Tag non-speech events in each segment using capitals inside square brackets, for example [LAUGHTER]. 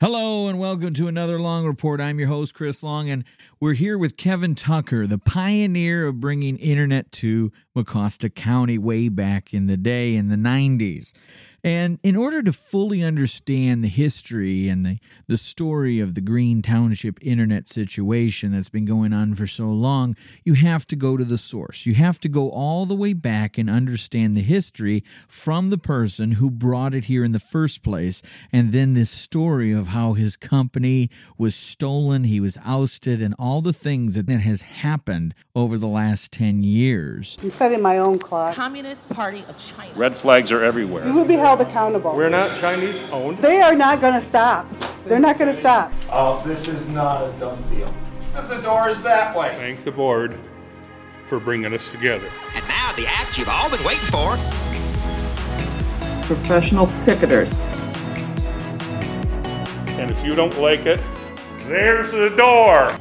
Hello and welcome to another Long Report. I'm your host, Chris Long, and we're here with Kevin Tucker, the pioneer of bringing internet to Mecosta County way back in the day in the 90s. And in order to fully understand the history and the, the story of the Green Township internet situation that's been going on for so long, you have to go to the source. You have to go all the way back and understand the history from the person who brought it here in the first place. And then this story of how his company was stolen, he was ousted, and all the things that, that has happened over the last 10 years. I'm setting my own clock. Communist Party of China. Red flags are everywhere. You will be held accountable. We're not Chinese owned. They are not going to stop. They're not going to stop. Oh, this is not a done deal. The door is that way. Thank the board for bringing us together. And now the act you've all been waiting for. Professional picketers. And if you don't like it, there's the door.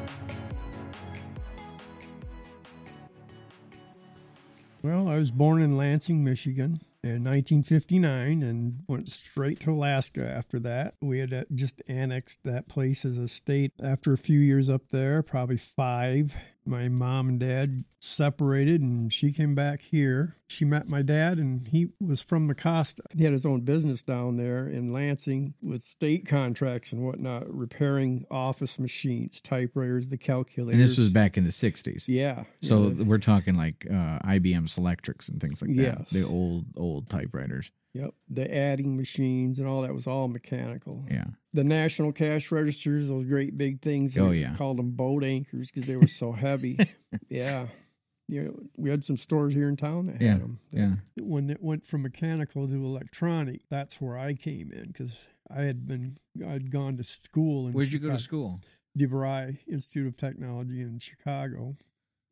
Well, I was born in Lansing, Michigan in 1959 and went straight to Alaska after that. We had uh, just annexed that place as a state after a few years up there, probably five. My mom and dad separated and she came back here. She met my dad and he was from Mecosta. He had his own business down there in Lansing with state contracts and whatnot, repairing office machines, typewriters, the calculators. And this was back in the 60s. Yeah. So yeah. we're talking like uh, IBM Selectrics and things like that. Yes. The old, old typewriters. Yep. The adding machines and all that was all mechanical. Yeah. The national cash registers, those great big things. Oh, they yeah. Called them boat anchors because they were so heavy. [LAUGHS] yeah. You know, we had some stores here in town that had Yeah, them. yeah. When it went from mechanical to electronic, that's where I came in because I had been, I'd gone to school. In Where'd you go to Chicago- school? DeVry Institute of Technology in Chicago,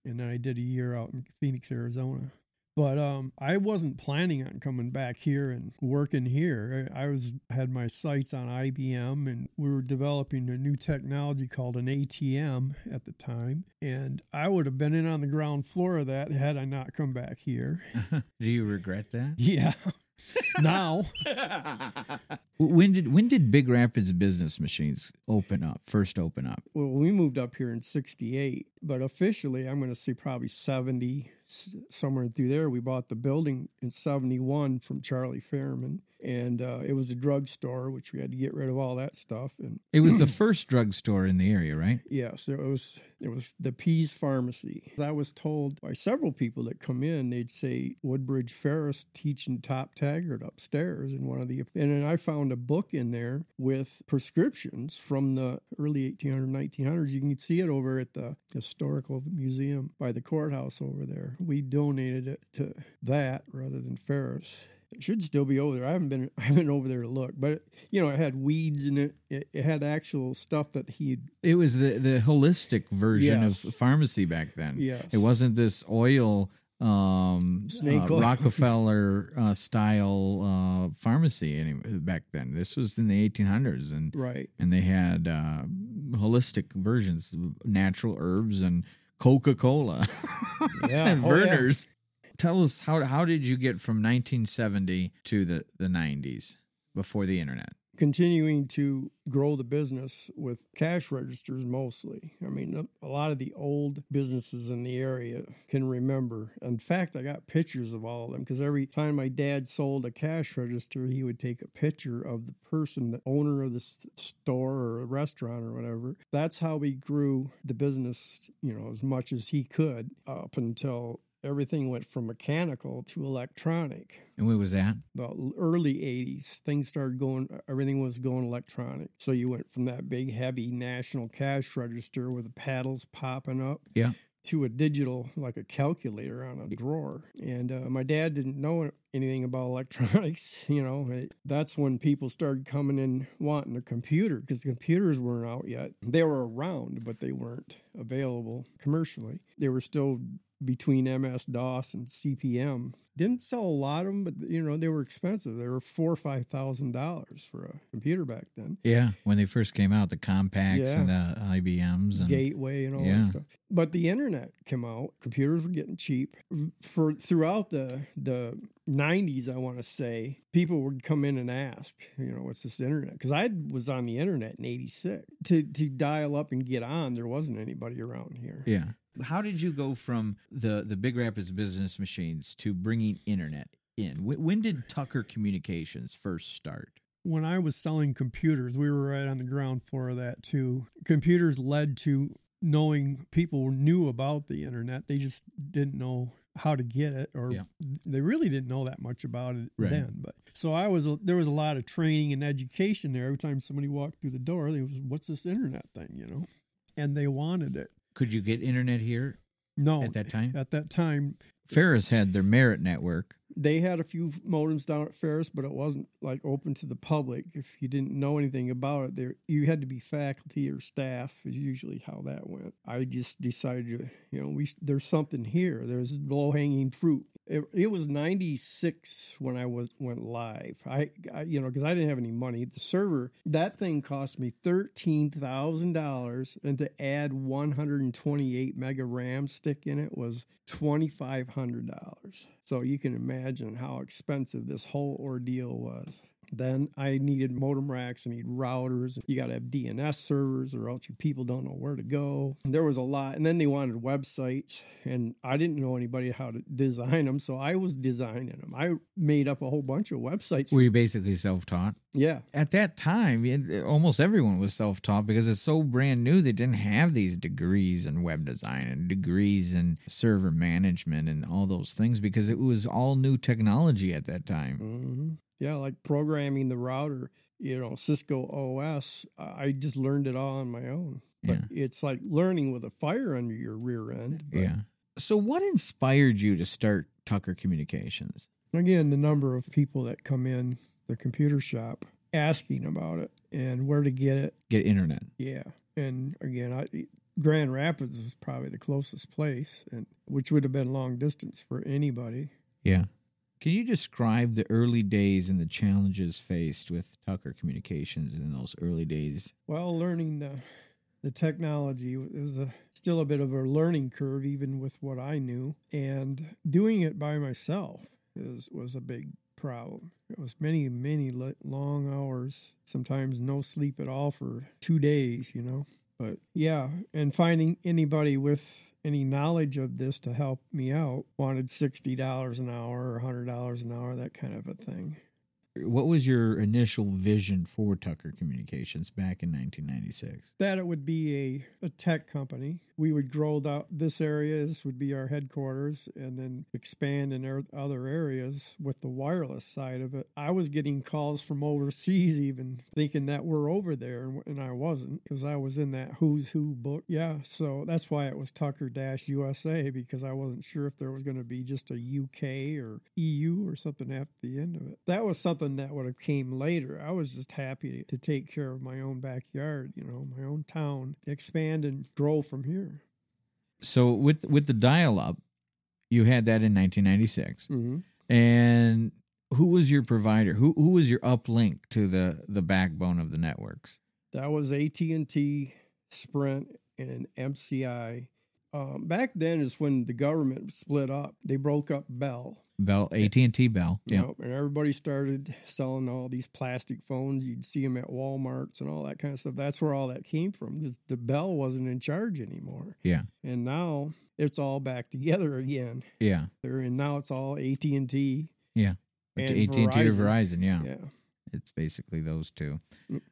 and then I did a year out in Phoenix, Arizona. But um, I wasn't planning on coming back here and working here. I was had my sights on IBM, and we were developing a new technology called an ATM at the time. And I would have been in on the ground floor of that had I not come back here. [LAUGHS] Do you regret that? Yeah. now, [LAUGHS] When did when did Big Rapids Business Machines open up? First open up? well, we moved up here in '68, but officially, I'm going to say probably '70, s- somewhere through there. We bought the building in '71 from Charlie Fairman, and uh, it was a drugstore, which we had to get rid of all that stuff. And It was the [CLEARS THROAT] first drugstore in the area, right? yes, it was it was the Pease Pharmacy. I was told by several people that come in, they'd say Woodbridge Ferris teaching Top Taggart upstairs in one of the, and then I found a book in there with prescriptions from the early 1800s, 1900s. You can see it over at the historical museum by the courthouse over there. We donated it to that rather than Ferris. It should still be over there. I haven't been [LAUGHS] I haven't over there to look, but you know, it had weeds in it. It, it had actual stuff that he It was the the holistic version Yes. of pharmacy back then. Yes. It wasn't this oil um uh. [LAUGHS] Rockefeller uh, style uh pharmacy any, back then. This was in the 1800s and right. and they had uh holistic versions, natural herbs and Coca-Cola. [LAUGHS] Yeah. and Oh. Vernors. Tell us how how did you get from 1970 to the the 90s before the internet? continuing to grow the business with cash registers mostly. I mean, a- lot of the old businesses in the area can remember. In fact, I got pictures of all of them because every time my dad sold a cash register, he would take a picture of the person, the owner of the store or a restaurant or whatever. That's how we grew the business, you know, as much as he could up until everything went from mechanical to electronic. And when was that? the early 80s things started going everything was going electronic. So you went from that big heavy national cash register with the paddles popping up Yeah. to a digital like a calculator on a drawer. And uh, my dad didn't know anything about [LAUGHS] electronics you know? It- that's when people started coming in wanting a computer because computers weren't out yet. They were around but they weren't available commercially. They were still between MS DOS and CPM. Didn't sell a lot of them, but you know they were expensive. They were four or five thousand dollars for a computer back then. Yeah, when they first came out, the Compaqs Yeah. and the IBMs and Gateway and all Yeah. that stuff. But the internet came out. Computers were getting cheap. For throughout the the nineties, I want to say, people would come in and ask, you know, what's this internet? Because I was on the internet in eighty six. To to dial up and get on, there wasn't anybody around here. yeah. How did you go from the the Big Rapids business machines to bringing internet in? When did Tucker Communications first start? when I was selling computers, we were right on the ground floor of that too. Computers led to knowing people knew about the internet. They just didn't know how to get it or Yeah. they really didn't know that much about it Right. then. But so I was there was a lot of training and education there. Every time somebody walked through the door, they was what's this internet thing, you know? And they wanted it. Could you get internet here? No. At that time? At that time, Ferris had their Merit network. they had a few modems down at Ferris, but it wasn't like open to the public. If you didn't know anything about it, there you had to be faculty or staff. Is usually how that went. I just decided, you know, we there's something here. There's low hanging fruit. It, it was '96 when I was went live. I, I you know, because I didn't have any money. The server that thing cost me thirteen thousand dollars, and to add 128 mega RAM stick in it was twenty five hundred dollars. So you can imagine how expensive this whole ordeal was. Then I needed modem racks, I need routers. You got to have DNS servers, or else your people don't know where to go. And there was a lot. And then they wanted websites, and I didn't know anybody how to design them, so I was designing them. I made up a whole bunch of websites. Were you basically self taught? yeah, At that time, it- almost everyone was self taught because it's so brand new. They didn't have these degrees in web design and degrees in server management and all those things because it was all new technology at that time. hmm Yeah, like programming the router, you know, Cisco OS. I just learned it all on my own. But it's like learning with a fire under your rear end. But Yeah. So, what inspired you to start Tucker Communications? Again, the number of people that come in the computer shop asking about it and where to get it. Get internet. Yeah. And again, I Grand Rapids was probably the closest place and which would have been long distance for anybody. Yeah. Can you describe the early days and the challenges faced with Tucker Communications in those early days? Well, learning the the technology was a, still a bit of a learning curve, even with what I knew, and doing it by myself is was a big problem. It was many, many long hours, sometimes no sleep at all for two days. You know, but yeah, and finding anybody with any knowledge of this to help me out wanted sixty dollars an hour or hundred dollars an hour, that kind of a thing. What was your initial vision for Tucker Communications back in 1996? that it would be a, a tech company. We would grow out this area. This would be our headquarters, and then expand in our other areas with the wireless side of it. I was getting calls from overseas, even thinking that we're over there, and- and I wasn't because I was in that Who's Who book. Yeah, so that's why it was Tucker Dash USA because I wasn't sure if there was going to be just a UK or EU or something after the end of it. That was something that would have came later. I was just happy to take care of my own backyard, you know, my own town, expand and grow from here. So with with the dial up, you had that in 1996. Mm-hmm. And who was your provider? Who who was your uplink to the the backbone of the networks? That was AT and T, Sprint, and MCI. Um, back then is when the government split up. They broke up Bell. Bell, AT and T, Bell. Yeah, know, and everybody started selling all these plastic phones. You'd see them at Walmart's and all that kind of stuff. That's where all that came from because the Bell wasn't in charge anymore. yeah, And now it's all back together again. yeah, There and now it's all AT and T. yeah. AT and T or Verizon. Verizon. Yeah. Yeah. It's basically those two.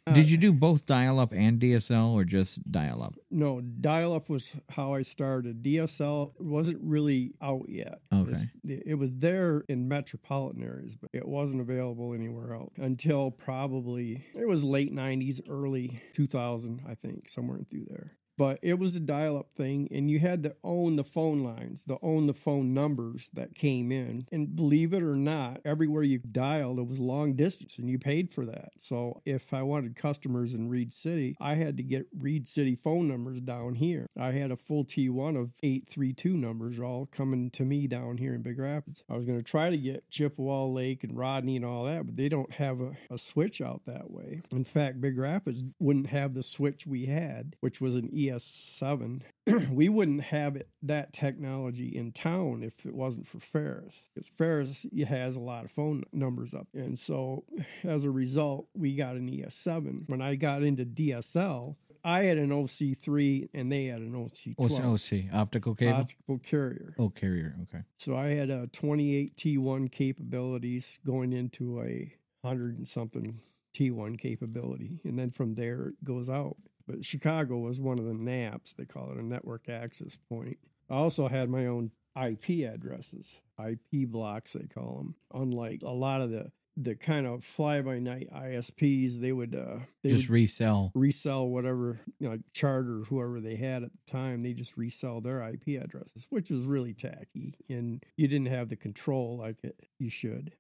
Uh, Did you do both dial up and DSL or just dial up? No, dial up was how I started. DSL wasn't really out yet. Okay. It's- It was there in metropolitan areas, but it wasn't available anywhere else until probably it was late 90s, early 2000, I think, somewhere through there. But it was a dial up thing, and you had to own the phone lines, to own the phone numbers that came in. And believe it or not, everywhere you dialed, it was long distance, and you paid for that. So if I wanted customers in Reed City, I had to get Reed City phone numbers down here. I had a full T1 of 832 numbers all coming to me down here in Big Rapids. I was going to try to get Chippewa Lake and Rodney and all that, but they don't have a, a switch out that way. In fact, Big Rapids wouldn't have the switch we had, which was an ES7. [CLEARS THROAT] we wouldn't have it, that technology in town if it wasn't for Ferris. Because Ferris has a lot of phone numbers up. And so as a result, we got an ES7. When I got into DSL, I had an OC3 and they had an OC12. What's an OC? Optical cable? Optical carrier. oh, carrier. Okay. So I had a 28 T1 capabilities going into a hundred and something T1 capability, and then from there it goes out. But Chicago was one of the NAPs, they call it a network access point. I also had my own IP addresses, IP blocks they call them. Unlike a lot of the the kind of fly by night ISPs, they would uh, they Just would resell. resell whatever you know, like charter whoever they had at the time they just resell their ip addresses which was really tacky and you didn't have the control like it, you should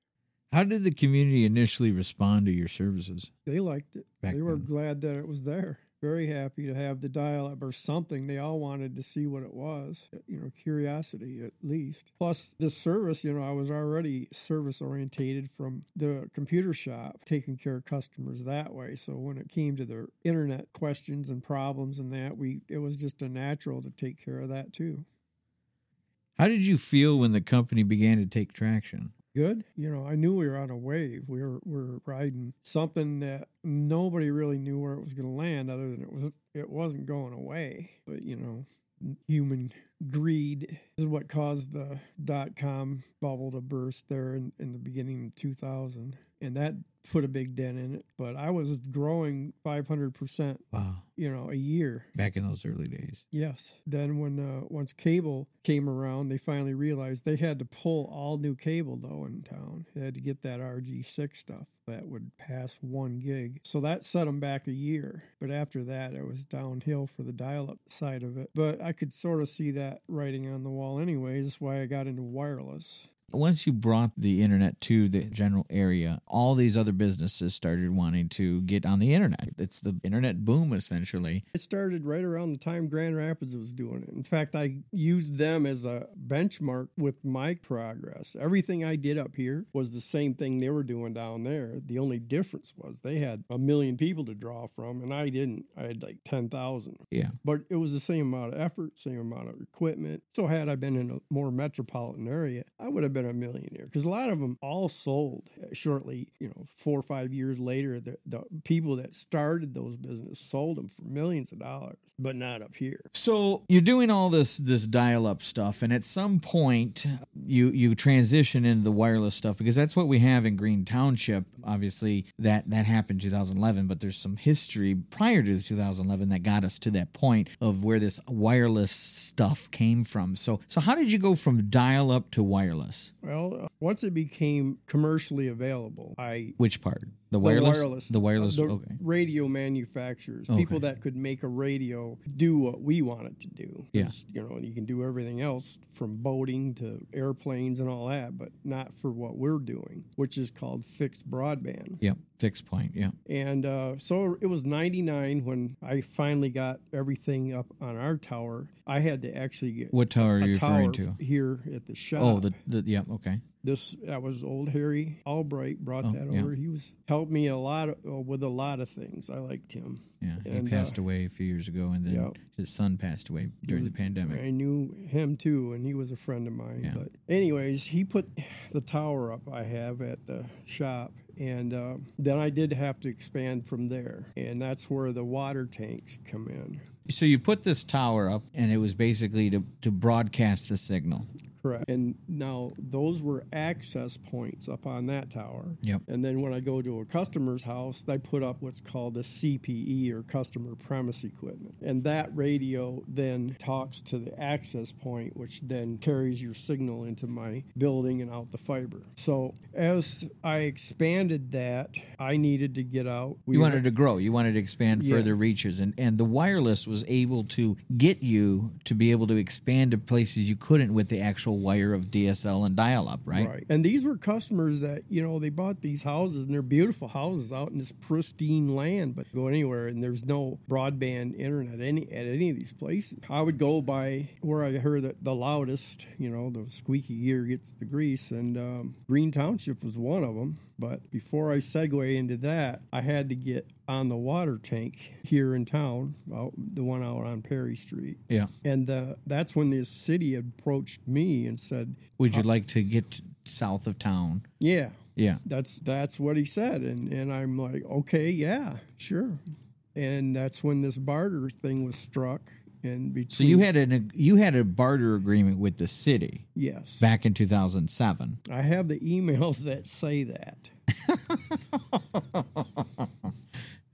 How did the community initially respond to your services? they liked it Back they were then. glad that it was there very happy to have the dial up or something. They all wanted to see what it was uh, you know curiosity at least. Plus the service you know i was already service orientated from the computer shop taking care of customers that way. So when it came to their internet questions and problems and that we it was just a natural to take care of that too. How did you feel when the company began to take traction? Good. You know, I knew we were on a wave. We were we were riding something that nobody really knew where it was going to land, other than it was it wasn't going away. But you know, human greed is what caused the dot com bubble to burst there in, in the beginning of 2000, and that put a big dent in it. But I was growing 500 percent, Wow. you know, a year. Back in those early days. Yes. Then when uh, once cable came around, they finally realized they had to pull all new cable though in town. They had to get that RG6 stuff that would pass one gig. So that set them back a year. But after that, it was downhill for the dial-up side of it. But I could sort of see that writing on the wall anyways. That's why I got into wireless. Once you brought the internet to the general area, all these other businesses started wanting to get on the internet. It's the internet boom, essentially. It started right around the time Grand Rapids was doing it. In fact, I used them as a benchmark with my progress. Everything I did up here was the same thing they were doing down there. The only difference was they had a million people to draw from, and I didn't. I had like 10,000. Yeah. But it was the same amount of effort, same amount of equipment. So, had I been in a more metropolitan area, I would have been a millionaire because a lot of them all sold shortly, you know, four or five years later. The, the people that started those businesses sold them for millions of dollars, but not up here. So you're doing all this this dial up stuff, and at some point you you transition into the wireless stuff because that's what we have in Green Township. Obviously, that that happened in 2011, but there's some history prior to 2011 that got us to that point of where this wireless stuff came from. So so how did you go from dial up to wireless? Well, uh, once it became commercially available, I Which part? The the wireless. wireless, The wireless. the okay. radio manufacturers, people that could make a radio do what we want it to do. Yeah. You know, you can do everything else from boating to airplanes and all that, but not for what we're doing, which is called fixed broadband. Yep. Fixed point. Yeah. And uh, so it was 99 when I finally got everything up on our tower. I had to actually get What tower are you referring to? here at the shop. Oh, the the yeah. Okay. This that was old Harry Albright brought Oh, that yeah. over. He was helped me a lot of, uh, with a lot of things. I liked him. Yeah. He passed uh, away a few years ago, and then Yep. his son passed away during the pandemic. I knew him too, and he was a friend of mine. Yeah. But anyways, he put the tower up I have at the shop, and uh, then I did have to expand from there, and that's where the water tanks come in. So you put this tower up, and it was basically to, to broadcast the signal. Correct. And now those were access points up on that tower. Yep. And then when I go to a customer's house, they put up what's called a CPE or customer premise equipment. And that radio then talks to the access point, which then carries your signal into my building and out the fiber. So as I expanded that, I needed to get out. We You were- wanted to grow. You wanted to expand Yeah. further reaches, and and the wireless was able to get you to be able to expand to places you couldn't with the actual wire of DSL and dial-up, right? Right. And these were customers that, you know, they bought these houses and they're beautiful houses out in this pristine land, but go anywhere and there's no broadband internet any at any of these places. I would go by where I heard the, the loudest, you know, the squeaky gear gets the grease, and um, Green Township was one of them. But before I segue into that, I had to get on the water tank here in town, out, the one out on Perry Street. Yeah. And uh, that's when the city approached me and said, Would you like to get south of town? Yeah, Yeah. that's that's what he said and and i'm like okay yeah sure and that's when this barter thing was struck and between So you had an you had a barter agreement with the city yes back in 2007. i have the emails that say that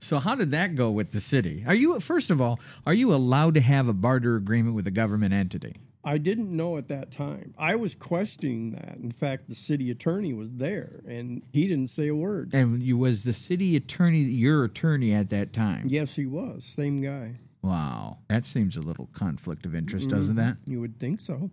So how did that go with the city? Are you first of all, are you allowed to have a barter agreement with a government entity? i didn't know at that time i was questioning that in fact the city attorney was there and he didn't say a word And you was the city attorney your attorney at that time? yes he was same guy Wow. That seems a little conflict of interest, mm-hmm. doesn't that? You would think so.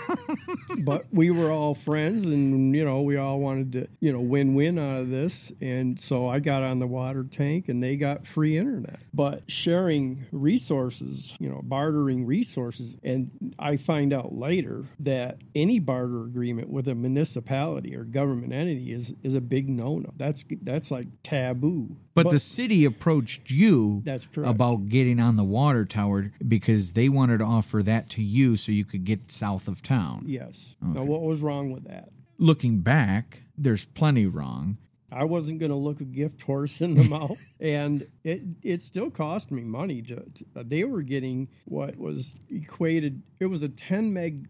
[LAUGHS] but we were all friends and, you know, we all wanted to, you know, win win out of this. And so I got on the water tank and they got free internet. But sharing resources, you know, bartering resources. And I find out later that any barter agreement with a municipality or government entity is, is a big no no. That's, that's like taboo. But, the city approached you That's correct. about getting on the water tower because they wanted to offer that to you so you could get south of town. Yes. Now, what was wrong with that? Looking back, there's plenty wrong. I wasn't going to look a gift horse in the [LAUGHS] mouth, and it it still cost me money. To, to- they were getting what was equated. It was a 10 meg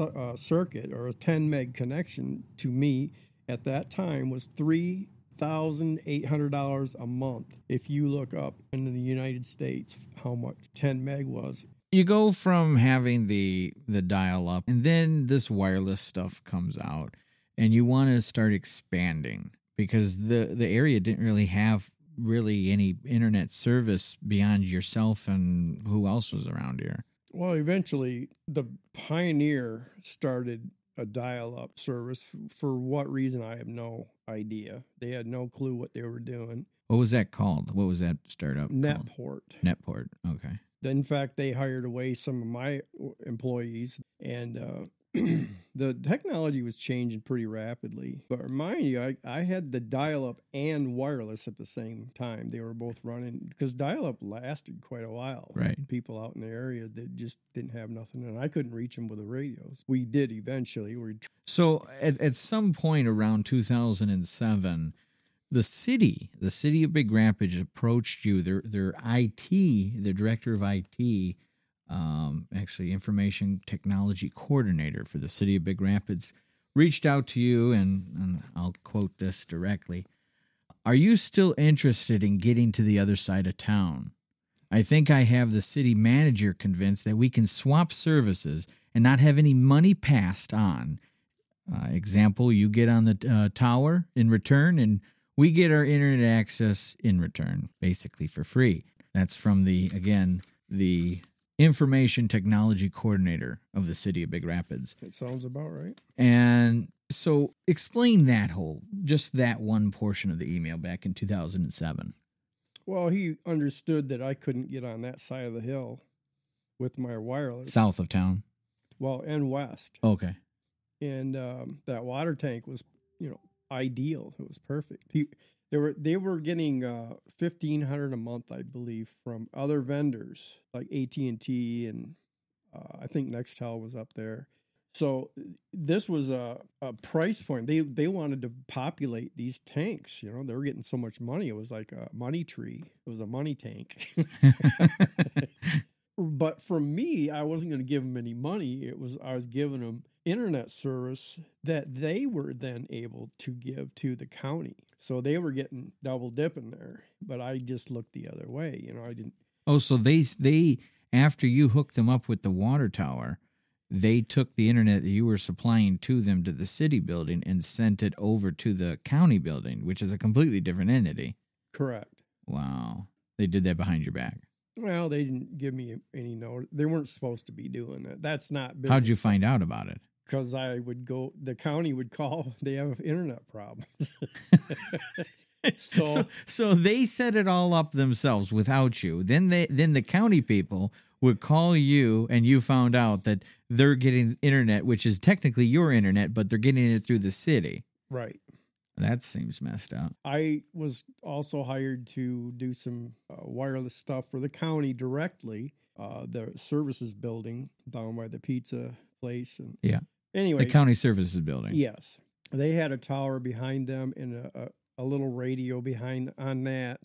uh, circuit or a 10 meg connection to me at that time was three thousand eight hundred dollars a month. If you look up in the United States how much 10 meg was, You go from having the the dial up and then this wireless stuff comes out and you want to start expanding because the the area didn't really have really any internet service beyond yourself and who else was around here. Well, eventually, the Pioneer started a dial up service. For what reason, I have no idea. They had no clue what they were doing. What was that called? What was that startup? called? Netport. Netport. Okay. In fact, they hired away some of my employees, and uh, [CLEARS THROAT] the technology was changing pretty rapidly. But remind you, I, I had the dial up and wireless at the same time. They were both running because dial up lasted quite a while. Right. People out in the area that just didn't have nothing, and I couldn't reach them with the radios. We did eventually. We So at, at some point around 2007, the city, the city of Big Rapids approached you, their their IT, the director of IT, um, actually information technology coordinator for the city of Big Rapids, reached out to you and, and I'll quote this directly. Are you still interested in getting to the other side of town? I think I have the city manager convinced that we can swap services and not have any money passed on. Uh, example, you get on the uh, tower in return, and we get our internet access in return, basically for free. That's from the, again, the information technology coordinator of the city of Big Rapids. it sounds about right. And so explain that whole, just that one portion of the email back in 2007. Well, he understood that I couldn't get on that side of the hill with my wireless. South of town. Well, and west. Okay. and um, that water tank was you know ideal it was perfect he, they were they were getting uh, 1500 a month i believe from other vendors like at&t and uh, i think nextel was up there. So this was a, a price point. They they wanted to populate these tanks you know they were getting so much money it was like a money tree. It was a money tank. [LAUGHS] [LAUGHS] But for me i wasn't going to give them any money. It was i was giving them internet service that they were then able to give to the county. So they were getting double dipping there, but I just looked the other way. You know, I didn't. Oh, so they they after you hooked them up with the water tower, they took the internet that you were supplying to them to the city building and sent it over to the county building, which is a completely different entity. Correct. Wow. They did that behind your back. Well, they didn't give me any notice. They weren't supposed to be doing that. That's not business. How'd you find out about it? Because I would go, the county would call, [LAUGHS] they have internet problems. [LAUGHS] so, so so they set it all up themselves without you. Then they then the county people would call you and you found out that they're getting internet, which is technically your internet, but they're getting it through the city. right. That seems messed up. I was also hired to do some uh, wireless stuff for the county directly, uh, the services building down by the pizza place. And Yeah. Anyway, The county services building. Yes, they had a tower behind them and a, a, a little radio behind on that.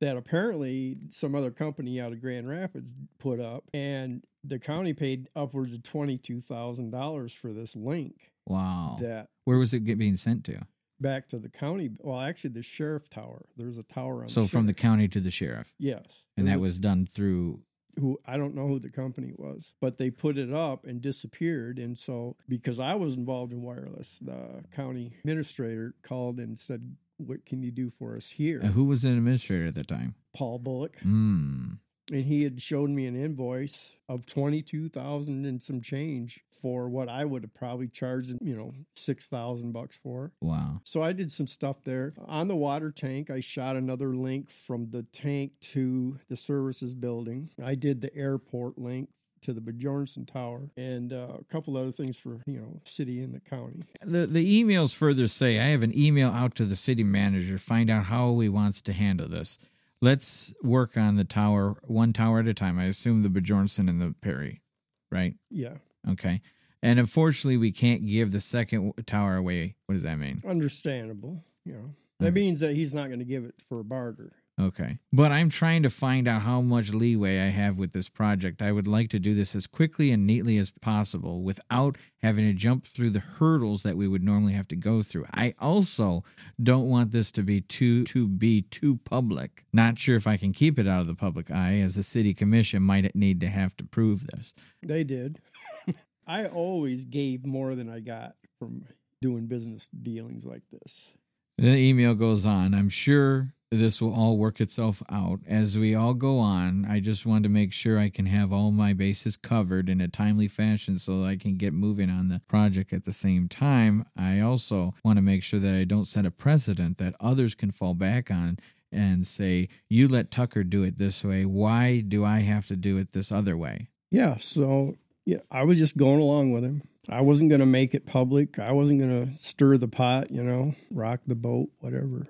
That apparently some other company out of Grand Rapids put up, and the county paid upwards of twenty two thousand dollars for this link. Wow. That Where was it get, being sent to? back to the county. Well, actually, the sheriff tower. There's a tower on. So the from the county to the sheriff. yes, And that a- was done through who I don't know who the company was, but they put it up and disappeared. And so, because I was involved in wireless, the county administrator called and said, "What can you do for us here?" and who was an administrator at the time? Paul Bullock, Hmm. And he had showed me an invoice of twenty two thousand and some change for what I would have probably charged, you know, six thousand bucks for. Wow. So I did some stuff there. On the water tank, I shot another link from the tank to the services building. I did the airport link to the Bjornson Tower and uh, a couple other things for, you know, city and the county. The the emails further say I have an email out to the city manager, find out how he wants to handle this. Let's work on the tower one tower at a time. I assume the Bjornson and the Perry, right? Yeah, Okay. And unfortunately, we can't give the second tower away. What does that mean? understandable, you know. That means that he's not going to give it for a barter. Okay. But I'm trying to find out how much leeway I have with this project. I would like to do this as quickly and neatly as possible without having to jump through the hurdles that we would normally have to go through. I also don't want this to be too to be too public. Not sure if I can keep it out of the public eye as the city commission might need to have to prove this. They did. [LAUGHS] I always gave more than I got from doing business dealings like this. The email goes on. I'm sure this will all work itself out as we all go on. I just want to make sure I can have all my bases covered in a timely fashion so I can get moving on the project at the same time. I also want to make sure that I don't set a precedent that others can fall back on and say, You let Tucker do it this way. Why do I have to do it this other way? Yeah, so yeah, I was just going along with him. I wasn't going to make it public. I wasn't going to stir the pot, you know, rock the boat, whatever.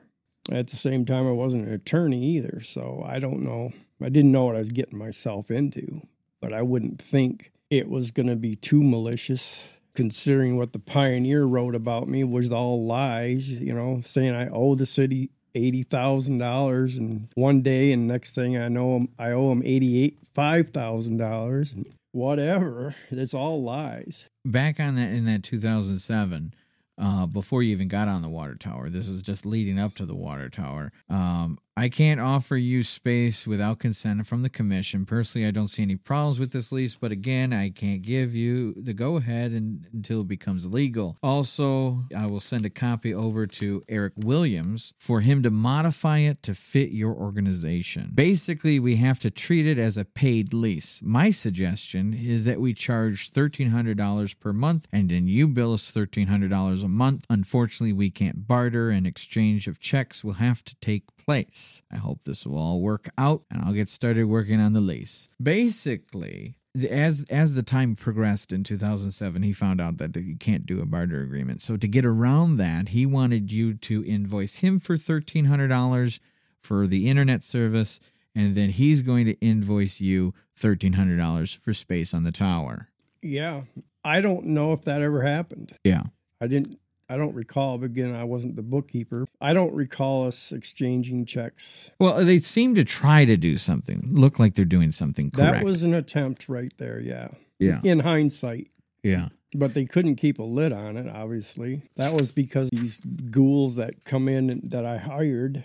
At the same time, I wasn't an attorney either, so I don't know. I didn't know what I was getting myself into, but I wouldn't think it was going to be too malicious considering what the pioneer wrote about me was all lies, you know, saying I owe the city eighty thousand dollars and one day, and next thing I know, I owe him eighty eight five thousand dollars, and whatever. It's all lies. Back on that in that 2007 uh, before you even got on the water tower this is just leading up to the water tower um, i can't offer you space without consent from the commission. Personally i don't see any problems with this lease but again i can't give you the go ahead until it becomes legal. Also i will send a copy over to eric williams for him to modify it to fit your organization. Basically we have to treat it as a paid lease. My suggestion is that we charge $1300 per month and then you bill us $1300 a month. Unfortunately we can't barter and exchange of checks will have to take place i hope this will all work out and i'll get started working on the lease basically as as the time progressed in 2007 he found out that you can't do a barter agreement so to get around that he wanted you to invoice him for $1300 for the internet service and then he's going to invoice you $1300 for space on the tower Yeah, I don't know if that ever happened. yeah I didn't. I don't recall. But again, I wasn't the bookkeeper. I don't recall us exchanging checks. well they seem to try to do something look like they're doing something correct That was an attempt right there. Yeah. yeah In hindsight, yeah But they couldn't keep a lid on it, obviously. That was because these ghouls that come in that I hired,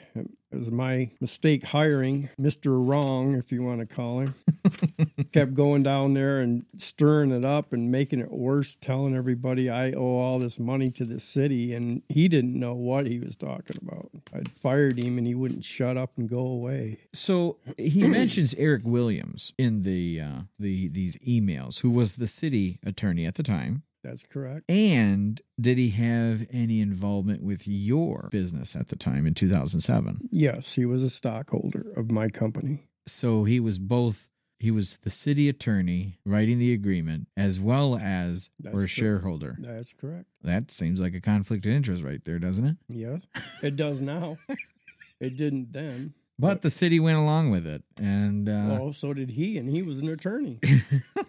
it was my mistake hiring Mr. Wrong, if you want to call him, [LAUGHS] kept going down there and stirring it up and making it worse, telling everybody I owe all this money to the city. And he didn't know what he was talking about. I'd fired him and he wouldn't shut up and go away. So he [CLEARS THROAT] mentions Eric Williams in the uh, the these emails, who was the city attorney at the time. That's correct. And did he have any involvement with your business at the time in 2007? Yes, he was a stockholder of my company. So he was both he was the city attorney writing the agreement as well as That's or a shareholder. That's correct. That seems like a conflict of interest right there, doesn't it? Yes, it does now. [LAUGHS] it didn't then. But the city went along with it. And uh, Well, so did he, and he was an attorney. [LAUGHS]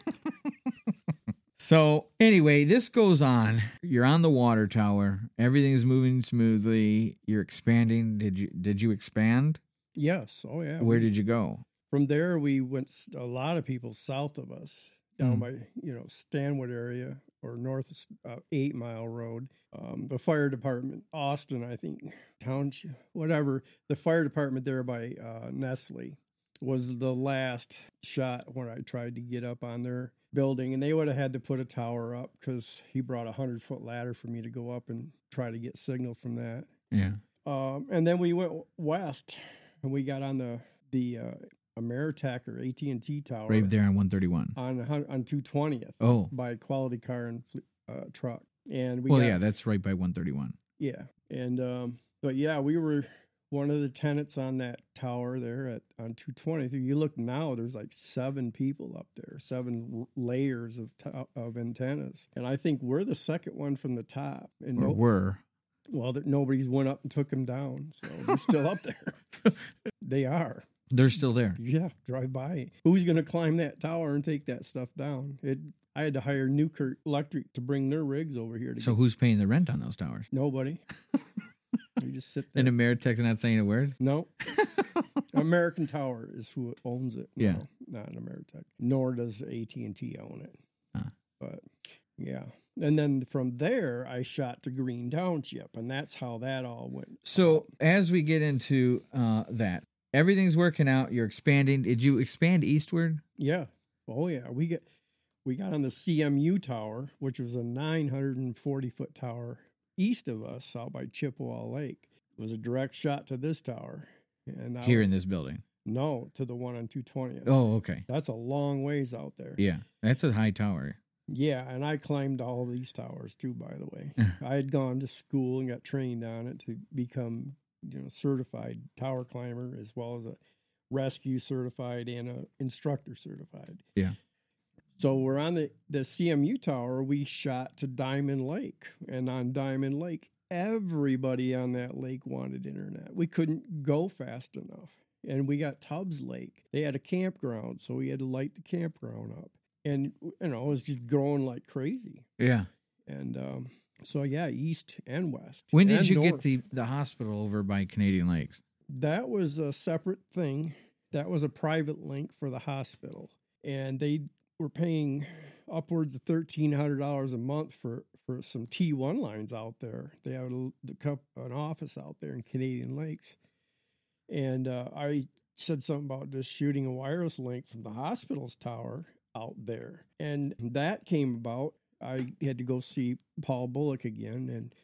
So anyway, this goes on. You're on the water tower. Everything's moving smoothly. You're expanding. Did you did you expand? yes. Oh yeah. Where did you go? from there we went a lot of people south of us down Hmm. by you know Stanwood area or north uh, Eight Mile Road. Um, the fire department, Austin, I think, township, whatever. The fire department there by uh, Nestle was the last shot when I tried to get up on their building, and they would have had to put a tower up because he brought a hundred foot ladder for me to go up and try to get signal from that. Yeah. Um, and then we went west, and we got on the the uh, Ameritech or AT and T tower Right there on 131. on on two twentieth. Oh. by Quality Car and uh, Truck, and we Well, got, yeah, that's right by 131. yeah, and um, but yeah, we were one of the tenants on that tower there at on two twentieth. You look now, there's like seven people up there, seven layers of to- of antennas, and I think we're the second one from the top. And Or no- were. well, that nobody's went up and took them down, so they're still up there. [LAUGHS] they are. They're still there. Yeah, drive by. Who's going to climb that tower and take that stuff down? It. I had to hire Newkirk Electric to bring their rigs over here. To So who's paying the rent on those towers? nobody. [LAUGHS] you just sit there. And Ameritech's not saying a word? no. [LAUGHS] American Tower is who owns it. No, Yeah. not an Ameritech. Nor does AT and T own it. Huh. But yeah, and then from there I shot to Green Township, and that's how that all went. So as we get into uh, that, everything's working out. You're expanding. Did you expand eastward? Yeah. Oh yeah. We get we got on the CMU tower, which was a 940 foot tower east of us, out by Chippewa Lake. Was a direct shot to this tower, and I, Here in this building. no to the one on 220th. Oh, okay. That's a long ways out there. Yeah. That's a high tower. Yeah, and I climbed all these towers too. By the way, [LAUGHS] I had gone to school and got trained on it to become, you know, certified tower climber as well as a rescue certified and a instructor certified. Yeah. So we're on the the CMU tower. We shot to Diamond Lake, and on Diamond Lake, everybody on that lake wanted internet. We couldn't go fast enough, and we got Tubbs Lake. They had a campground, so we had to light the campground up, and you know it was just growing like crazy. Yeah. And um, so yeah, east and west. When did you get the, the hospital over by Canadian Lakes? That was a separate thing. That was a private link for the hospital, and they were paying upwards of thirteen hundred dollars a month for for some T one lines out there. They have a, the cup an office out there in Canadian Lakes, and uh, I said something about just shooting a wireless link from the hospital's tower out there, and that came about. I had to go see Paul Bullock again, and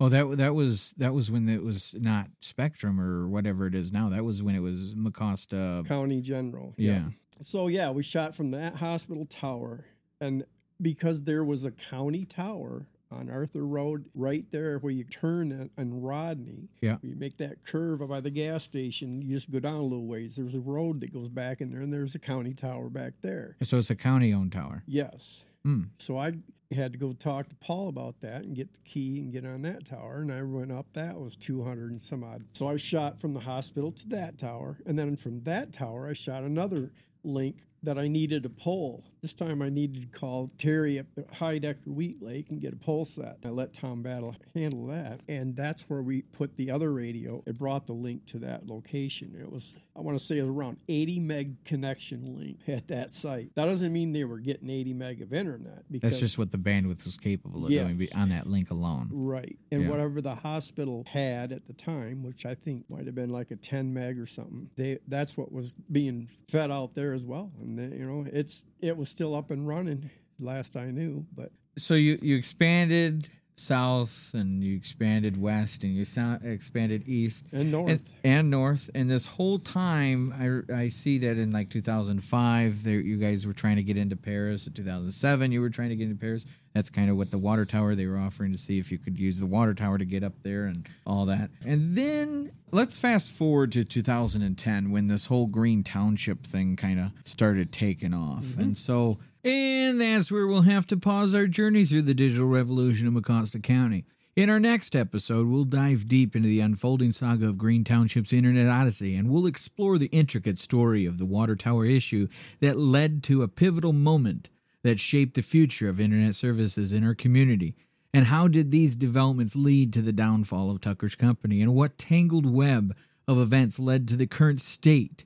Oh, that that was that was when it was not Spectrum or whatever it is now. That was when it was Mecosta. County General. Yeah. So yeah, we shot from that hospital tower, and because there was a county tower on Arthur Road, right there where you turn on- on Rodney. Yeah. You make that curve by the gas station. You just go down a little ways. There's a road that goes back in there, and there's a county tower back there. So it's a county owned tower. Yes. Hmm. So I had to go talk to Paul about that and get the key and get on that tower. And I went up. That was 200 and some odd. So I shot from the hospital to that tower. And then from that tower, I shot another link that I needed a pole. This time I needed to call Terry up at High Decker Wheat Lake and get a pole set. I let Tom Battle handle that. And that's where we put the other radio. It brought the link to that location. It was I want to say it was around 80 meg connection link at that site. That doesn't mean they were getting 80 meg of internet because That's just what the bandwidth was capable of Yes. doing on that link alone. Right. And Yeah. whatever the hospital had at the time, which I think might have been like a 10 meg or something, they that's what was being fed out there as well. And you know, it's it was still up and running last I knew, but So you you expanded south and you expanded west and you sou- expanded east. And north. and, and north. And this whole time I, I see that in like 2005 there you guys were trying to get into paris. In 2007 you were trying to get into paris. That's kind of what the water tower they were offering to see if you could use the water tower to get up there and all that. And then let's fast forward to 2010 when this whole green township thing kind of started taking off. Mm-hmm. And so and that's where we'll have to pause our journey through the digital revolution of Mecosta County. In our next episode, we'll dive deep into the unfolding saga of Green Township's Internet Odyssey and we'll explore the intricate story of the water tower issue that led to a pivotal moment that shaped the future of Internet services in our community. And how did these developments lead to the downfall of Tucker's company? And what tangled web of events led to the current state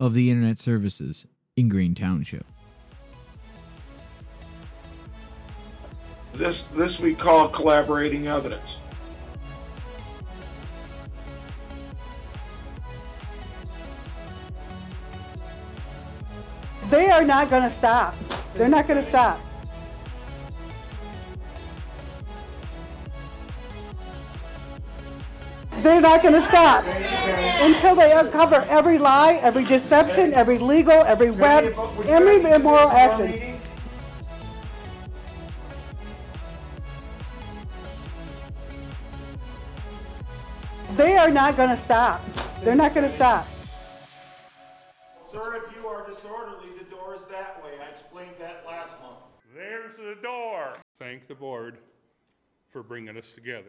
of the Internet services in Green Township? This this we call collaborating evidence. They are not going to stop. They're not going to stop. They're not going to stop until they uncover every lie, every deception, every legal, every web, every immoral action. They are not going to stop. They're not going to stop. Sir, if you are disorderly, the door is that way. I explained that last month. There's the door. Thank the board for bringing us together.